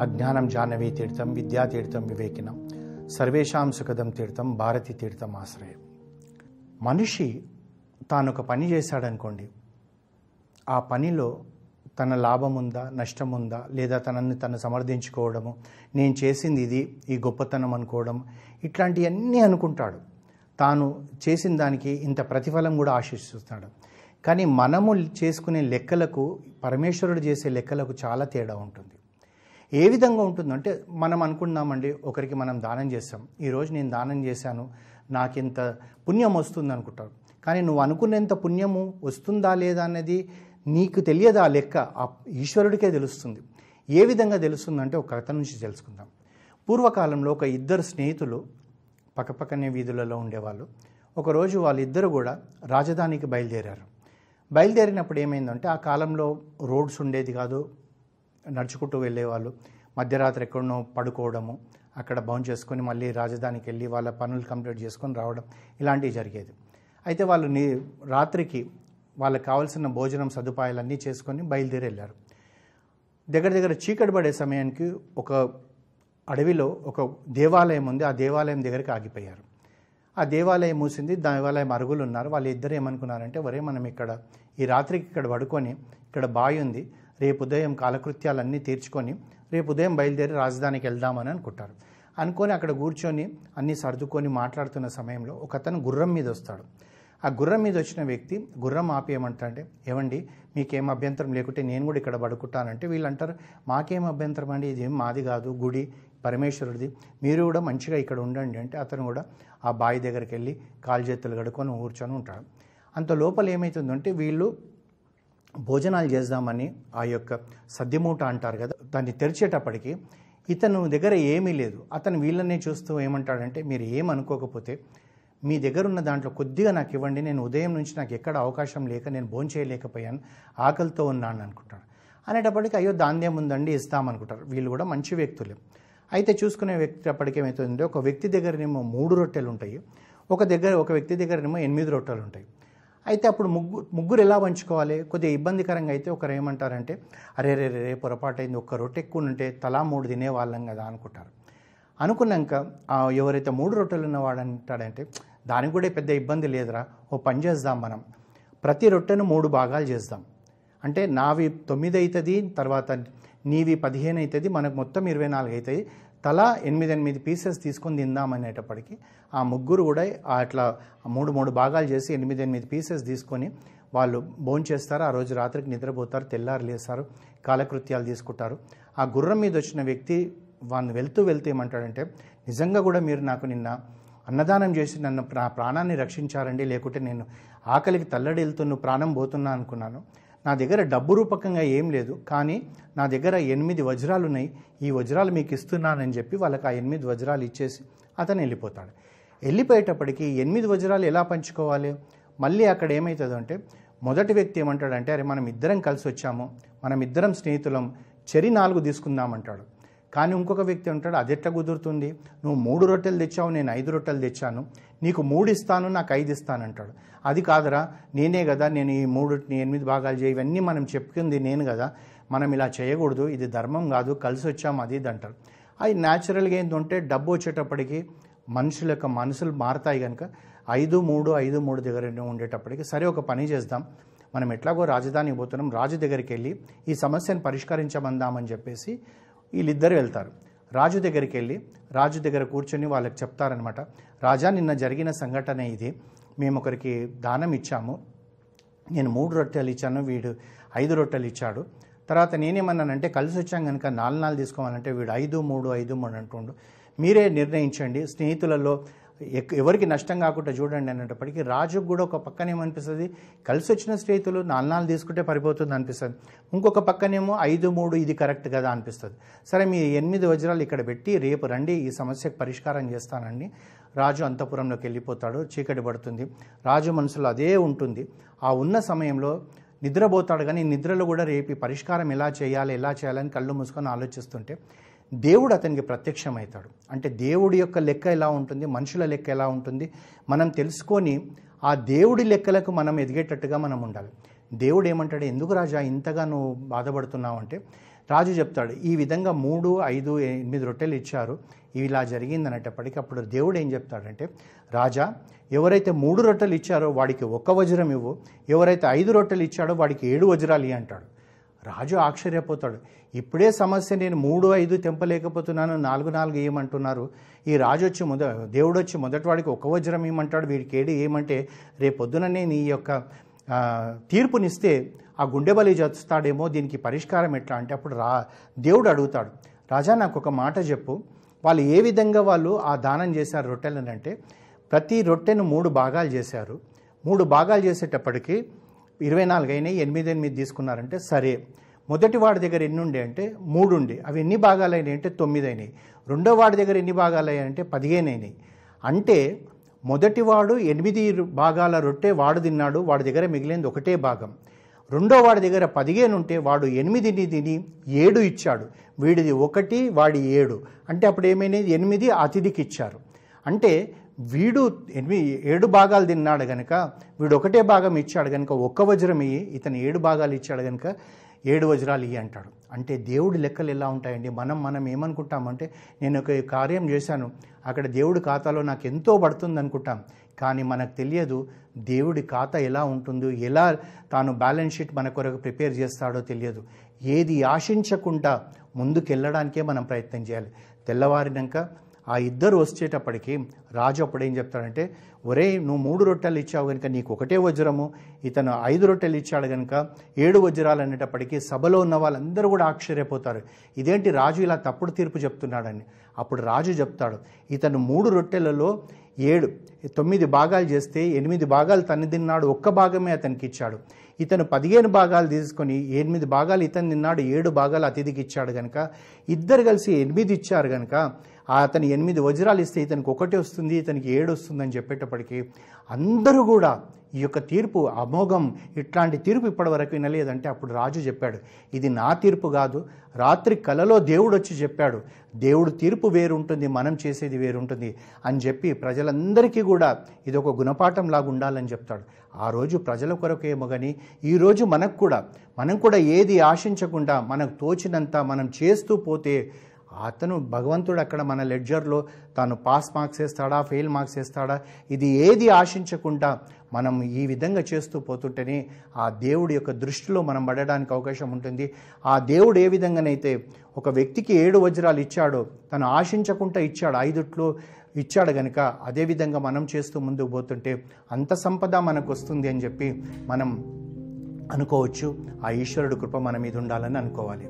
అజ్ఞానం జాహ్నవీ తీర్థం విద్యా తీర్థం వివేకినం సర్వేషాం సుఖదం తీర్థం భారతి తీర్థం ఆశ్రయం. మనిషి తాను ఒక పని చేశాడనుకోండి ఆ పనిలో తన లాభం ఉందా నష్టం ఉందా లేదా తనని తను సమర్థించుకోవడము నేను చేసింది ఇది ఈ గొప్పతనం అనుకోవడం ఇట్లాంటివన్నీ అనుకుంటాడు. తాను చేసిన దానికి ఇంత ప్రతిఫలం కూడా ఆశిస్తున్నాడు. కానీ మనము చేసుకునే లెక్కలకు పరమేశ్వరుడు చేసే లెక్కలకు చాలా తేడా ఉంటుంది. ఏ విధంగా ఉంటుందంటే మనం అనుకున్నామండి ఒకరికి మనం దానం చేస్తాం ఈరోజు నేను దానం చేశాను నాకింత పుణ్యం వస్తుంది అనుకుంటారు. కానీ నువ్వు అనుకునేంత పుణ్యము వస్తుందా లేదా అనేది నీకు తెలియదా లెక్క? ఆ ఈశ్వరుడికే తెలుస్తుంది. ఏ విధంగా తెలుస్తుందంటే ఒక కథ నుంచి తెలుసుకుందాం. పూర్వకాలంలో ఒక ఇద్దరు స్నేహితులు పక్కపక్కనే వీధులలో ఉండేవాళ్ళు. ఒకరోజు వాళ్ళిద్దరు కూడా రాజధానికి బయలుదేరారు. బయలుదేరినప్పుడు ఏమైందంటే ఆ కాలంలో రోడ్స్ ఉండేది కాదు నడుచుకుంటూ వెళ్ళేవాళ్ళు. మధ్యరాత్రి ఎక్కడనో పడుకోవడము అక్కడ బౌన్ చేసుకొని మళ్ళీ రాజధానికి వెళ్ళి వాళ్ళ పనులు కంప్లీట్ చేసుకొని రావడం ఇలాంటివి జరిగేది. అయితే వాళ్ళు నీ రాత్రికి వాళ్ళకి కావాల్సిన భోజనం సదుపాయాలన్నీ చేసుకొని బయలుదేరి వెళ్ళారు. దగ్గర దగ్గర చీకటి పడే సమయానికి ఒక అడవిలో ఒక దేవాలయం ఉంది. ఆ దేవాలయం దగ్గరికి ఆగిపోయారు. ఆ దేవాలయం మూసింది. దేవాలయం అరుగులు ఉన్నారు. వాళ్ళు ఇద్దరు ఏమనుకున్నారంటే వరే మనం ఇక్కడ ఈ రాత్రికి ఇక్కడ పడుకొని ఇక్కడ బావి ఉంది. రేపు ఉదయం కాలకృత్యాలన్నీ తీర్చుకొని రేపు ఉదయం బయలుదేరి రాజధానికి వెళ్దామని అనుకుంటారు. అనుకొని అక్కడ కూర్చొని అన్నీ సర్దుకొని మాట్లాడుతున్న సమయంలో ఒక అతను గుర్రం మీద వస్తాడు. ఆ గుర్రం మీద వచ్చిన వ్యక్తి గుర్రం ఆపి ఏమండి మీకేం అభ్యంతరం లేకుంటే నేను కూడా ఇక్కడ పడుకుంటానంటే వీళ్ళు అంటారు మాకేం అభ్యంతరం అండి ఇది ఏం మాది కాదు గుడి పరమేశ్వరుడిది మీరు కూడా మంచిగా ఇక్కడ ఉండండి అంటే అతను కూడా ఆ బావి దగ్గరికి వెళ్ళి కాలు చేతులు కడుక్కొని కూర్చొని ఉంటాడు. అంత లోపల ఏమవుతుందంటే వీళ్ళు భోజనాలు చేద్దామని ఆ యొక్క సద్యమూట అంటారు కదా దాన్ని తెరిచేటప్పటికి ఇతను దగ్గర ఏమీ లేదు. అతను వీళ్ళనే చూస్తూ ఏమంటాడంటే మీరు ఏమనుకోకపోతే మీ దగ్గర ఉన్న దాంట్లో కొద్దిగా నాకు ఇవ్వండి నేను ఉదయం నుంచి నాకు ఎక్కడ అవకాశం లేక నేను భోజనం చేయలేకపోయాను ఆకలితో ఉన్నాను అనుకుంటాను అనేటప్పటికి అయ్యో దాందేం ఉందండి ఇస్తామనుకుంటారు. వీళ్ళు కూడా మంచి వ్యక్తులే. అయితే చూసుకునే వ్యక్తి అప్పటికి ఏమవుతుందంటే ఒక వ్యక్తి దగ్గరనేమో మూడు రొట్టెలు ఉంటాయి ఒక దగ్గర ఒక వ్యక్తి దగ్గరనేమో ఎనిమిది రొట్టెలు ఉంటాయి అయితే అప్పుడు ముగ్గురు ముగ్గురు ఎలా పంచుకోవాలి? కొద్దిగా ఇబ్బందికరంగా అయితే ఒకరు ఏమంటారంటే అరే రే రే పొరపాటు అయింది ఒక్క రొట్టె ఎక్కువ ఉంటే తలా మూడు తినేవాళ్ళం కదా అనుకుంటారు. అనుకున్నాక ఎవరైతే మూడు రొట్టెలు ఉన్నవాడు అంటాడంటే దానికి కూడా పెద్ద ఇబ్బంది లేదురా. ఓ పని చేద్దాం మనం. ప్రతి రొట్టెను మూడు భాగాలు చేద్దాం. అంటే నావి తొమ్మిది అవుతుంది తర్వాత నీవి పదిహేను అవుతుంది మనకు మొత్తం ఇరవై నాలుగు అవుతాయి తలా ఎనిమిది ఎనిమిది పీసెస్ తీసుకొని తిందామనేటప్పటికి ఆ ముగ్గురు కూడా అట్లా మూడు మూడు భాగాలు చేసి ఎనిమిది ఎనిమిది పీసెస్ తీసుకొని వాళ్ళు భోంచేస్తారు ఆ రోజు రాత్రికి నిద్రపోతారు తెల్లారు లేస్తారు కాలకృత్యాలు తీసుకుంటారు. ఆ గుర్రం మీద వచ్చిన వ్యక్తి వాళ్ళు వెళ్తూ వెళ్తూ ఏమంటాడంటే నిజంగా కూడా మీరు నాకు నిన్న అన్నదానం చేసి నన్ను ప్రా ప్రాణాన్ని రక్షించారండి లేకుంటే నేను ఆకలికి తల్లడిల్తున్న ప్రాణం పోతున్నా అనుకున్నాను. నా దగ్గర డబ్బు రూపకంగా ఏం లేదు కానీ నా దగ్గర ఎనిమిది వజ్రాలు ఉన్నాయి ఈ వజ్రాలు మీకు ఇస్తున్నానని చెప్పి వాళ్ళకి ఆ ఎనిమిది వజ్రాలు ఇచ్చేసి అతను వెళ్ళిపోతాడు. వెళ్ళిపోయేటప్పటికి ఎనిమిది వజ్రాలు ఎలా పంచుకోవాలి? మళ్ళీ అక్కడ ఏమవుతుందంటే మొదటి వ్యక్తి ఏమంటాడంటే అరే మనం ఇద్దరం కలిసి వచ్చాము. మనం ఇద్దరం స్నేహితులం. చెరి నాలుగు తీసుకుందామంటాడు కానీ ఇంకొక వ్యక్తి ఉంటాడు అది ఎట్లా కుదురుతుంది? నువ్వు మూడు రొట్టెలు తెచ్చావు నేను ఐదు రొట్టెలు తెచ్చాను. నీకు మూడు ఇస్తాను నాకు ఐదు ఇస్తానంటాడు అది కాదురా నేనే కదా నేను ఈ మూడు ఎనిమిది భాగాలు చేయి ఇవన్నీ మనం చెప్పుకుంది నేను కదా. మనం ఇలా చేయకూడదు ఇది ధర్మం కాదు కలిసి వచ్చాము అది ఇది అంటారు అది న్యాచురల్గా ఏంటంటే డబ్బు వచ్చేటప్పటికి మనుషుల యొక్క మనసులు మారుతాయి కనుక ఐదు మూడు ఐదు మూడు దగ్గర ఉండేటప్పటికి సరే ఒక పని చేద్దాం. మనం ఎట్లాగో రాజధానికి పోతున్నాం రాజు దగ్గరికి వెళ్ళి ఈ సమస్యను పరిష్కరించమందామని చెప్పేసి వీళ్ళిద్దరు వెళ్తారు. రాజు దగ్గరికి వెళ్ళి రాజు దగ్గర కూర్చొని వాళ్ళకి చెప్తారనమాట రాజా నిన్న జరిగిన సంఘటన ఇది. మేము ఒకరికి దానం ఇచ్చాము. నేను మూడు రొట్టెలు ఇచ్చాను వీడు ఐదు రొట్టెలు ఇచ్చాడు. తర్వాత నేనేమన్నానంటే కలిసి వచ్చాం కనుక నాలుగు నాలుగు తీసుకోవాలంటే వీడు ఐదు మూడు ఐదు మూడు అంటుండు. మీరే నిర్ణయించండి. స్నేహితులలో ఎవరికి నష్టం కాకుండా చూడండి అనేటప్పటికీ రాజుకు కూడా ఒక పక్కన ఏమనిపిస్తుంది కలిసి వచ్చిన స్నేహితులు నాలుగు తీసుకుంటే పరిపోతుంది అనిపిస్తుంది. ఇంకొక పక్కనేమో ఐదు మూడు ఇది కరెక్ట్ కదా అనిపిస్తుంది. సరే మీ ఎనిమిది వజ్రాలు ఇక్కడ పెట్టి రేపు రండి ఈ సమస్యకు పరిష్కారం చేస్తానండి. రాజు అంతపురంలోకి వెళ్ళిపోతాడు చీకటి పడుతుంది. రాజు మనసులో అదే ఉంటుంది. ఆ ఉన్న సమయంలో నిద్రపోతాడు కానీ నిద్రలో కూడా రేపు పరిష్కారం ఎలా చేయాలి ఎలా చేయాలని కళ్ళు మూసుకొని ఆలోచిస్తుంటే దేవుడు అతనికి ప్రత్యక్షమవుతాడు. అంటే దేవుడి యొక్క లెక్క ఎలా ఉంటుంది? మనుషుల లెక్క ఎలా ఉంటుంది? మనం తెలుసుకొని ఆ దేవుడి లెక్కలకు మనం ఎదిగేటట్టుగా మనం ఉండాలి. దేవుడు ఏమంటాడు? ఎందుకు రాజా ఇంతగా నువ్వు బాధపడుతున్నావు? అంటే రాజు చెప్తాడు ఈ విధంగా మూడు ఐదు ఎనిమిది రొట్టెలు ఇచ్చారు. ఇలా జరిగింది అనేటప్పటికీ అప్పుడు దేవుడు ఏం చెప్తాడంటే రాజా ఎవరైతే మూడు రొట్టెలు ఇచ్చారో వాడికి ఒక్క వజ్రం ఇవ్వు. ఎవరైతే ఐదు రొట్టెలు ఇచ్చాడో వాడికి ఏడు వజ్రాలు అంటాడు. రాజు ఆశ్చర్యపోతాడు. ఇప్పుడే సమస్య నేను మూడు ఐదు తెంపలేకపోతున్నాను నాలుగు నాలుగు ఏమంటున్నారు. ఈ రాజు వచ్చి మొద దేవుడు వచ్చి మొదటివాడికి ఒక వజ్రం ఏమంటాడు వీడికి ఏడు ఏమంటే రేపొద్దుననే నీ యొక్క తీర్పునిస్తే ఆ గుండె బలి చేస్తాడేమో దీనికి పరిష్కారం ఎట్లా? అంటే అప్పుడు రా దేవుడు అడుగుతాడు రాజా నాకు ఒక మాట చెప్పు. వాళ్ళు ఏ విధంగా వాళ్ళు ఆ దానం చేశారు రొట్టెలను అంటే ప్రతి రొట్టెను మూడు భాగాలు చేశారు. మూడు భాగాలు చేసేటప్పటికీ ఇరవై నాలుగు అయినాయి ఎనిమిది ఎనిమిది తీసుకున్నారంటే సరే. మొదటి వాడి దగ్గర ఎన్ని ఉండే అంటే మూడు ఉండే. అవి ఎన్ని భాగాలు అయినాయి అంటే తొమ్మిది అయినాయి. రెండో వాడి దగ్గర ఎన్ని భాగాలు అయ్యాయి అంటే పదిహేను అయినాయి. అంటే మొదటివాడు ఎనిమిది భాగాల రొట్టె వాడు తిన్నాడు వాడి దగ్గర మిగిలింది ఒకటే భాగం. రెండో వాడి దగ్గర పదిహేను ఉంటే వాడు ఎనిమిదిని తిని ఏడు ఇచ్చాడు. వీడిది ఒకటి వాడి ఏడు. అంటే అప్పుడు ఏమైనది ఎనిమిది అతిథికి ఇచ్చారు. అంటే వీడు ఎనిమిది ఏడు భాగాలు తిన్నాడు గనక వీడు ఒకటే భాగం ఇచ్చాడు గనక ఒక్క వజ్రం ఇయ్యి ఇతను ఏడు భాగాలు ఇచ్చాడు గనక ఏడు వజ్రాలు ఇయ్యి అంటాడు. అంటే దేవుడి లెక్కలు ఎలా ఉంటాయండి? మనం మనం ఏమనుకుంటామంటే నేను ఒక కార్యం చేశాను అక్కడ దేవుడి ఖాతాలో నాకు ఎంతో పడుతుంది అనుకుంటాం కానీ మనకు తెలియదు దేవుడి ఖాతా ఎలా ఉంటుందో ఎలా తాను బ్యాలెన్స్ షీట్ మన కొరకు ప్రిపేర్ చేస్తాడో తెలియదు. ఏది ఆశించకుండా ముందుకెళ్ళడానికే మనం ప్రయత్నం చేయాలి. తెల్లవారినాక ఆ ఇద్దరు వచ్చేటప్పటికి రాజు అప్పుడు ఏం చెప్తాడంటే ఒరే నువ్వు మూడు రొట్టెలు ఇచ్చావు కనుక నీకు ఒకటే వజ్రము. ఇతను ఐదు రొట్టెలు ఇచ్చాడు కనుక ఏడు వజ్రాలు అనేటప్పటికీ సభలో ఉన్న వాళ్ళందరూ కూడా ఆశ్చర్యపోతారు. ఇదేంటి రాజు ఇలా తప్పుడు తీర్పు చెప్తున్నాడని? అప్పుడు రాజు చెప్తాడు ఇతను మూడు రొట్టెలలో ఏడు తొమ్మిది భాగాలు చేస్తే ఎనిమిది భాగాలు తను తిన్నాడు ఒక్క భాగమే అతనికి ఇచ్చాడు. ఇతను పదిహేను భాగాలు తీసుకొని ఎనిమిది భాగాలు ఇతను తిన్నాడు ఏడు భాగాలు అతిథికి ఇచ్చాడు కనుక ఇద్దరు కలిసి ఎనిమిది ఇచ్చారు కనుక అతను ఎనిమిది వజ్రాలు ఇస్తే ఇతనికి ఒకటి వస్తుంది ఇతనికి ఏడు వస్తుందని చెప్పేటప్పటికీ అందరూ కూడా ఈ యొక్క తీర్పు అమోఘం ఇట్లాంటి తీర్పు ఇప్పటివరకు వినలేదంటే అప్పుడు రాజు చెప్పాడు ఇది నా తీర్పు కాదు రాత్రి కలలో దేవుడు వచ్చి చెప్పాడు దేవుడు తీర్పు వేరుంటుంది మనం చేసేది వేరుంటుంది అని చెప్పి ప్రజలందరికీ కూడా ఇది ఒక గుణపాఠం లాగా ఉండాలని చెప్తాడు. ఆ రోజు ప్రజల కొరకేమో కానీ ఈరోజు మనకు కూడా మనం కూడా ఏది ఆశించకుండా మనకు తోచినంత మనం చేస్తూ పోతే అతను భగవంతుడు అక్కడ మన లెడ్జర్లో తాను పాస్ మార్క్స్ వేస్తాడా ఫెయిల్ మార్క్స్ వేస్తాడా ఇది ఏది ఆశించకుండా మనం ఈ విధంగా చేస్తూ పోతుంటేనే ఆ దేవుడి యొక్క దృష్టిలో మనం పడడానికి అవకాశం ఉంటుంది. ఆ దేవుడు ఏ విధంగానైతే ఒక వ్యక్తికి ఏడు వజ్రాలు ఇచ్చాడో తను ఆశించకుండా ఇచ్చాడు ఐదుట్లో ఇచ్చాడు గనుక అదేవిధంగా మనం చేస్తూ ముందుకు పోతుంటే అంత సంపద మనకు వస్తుంది అని చెప్పి మనం అనుకోవచ్చు. ఆ ఈశ్వరుడు కృప మన మీద ఉండాలని అనుకోవాలి.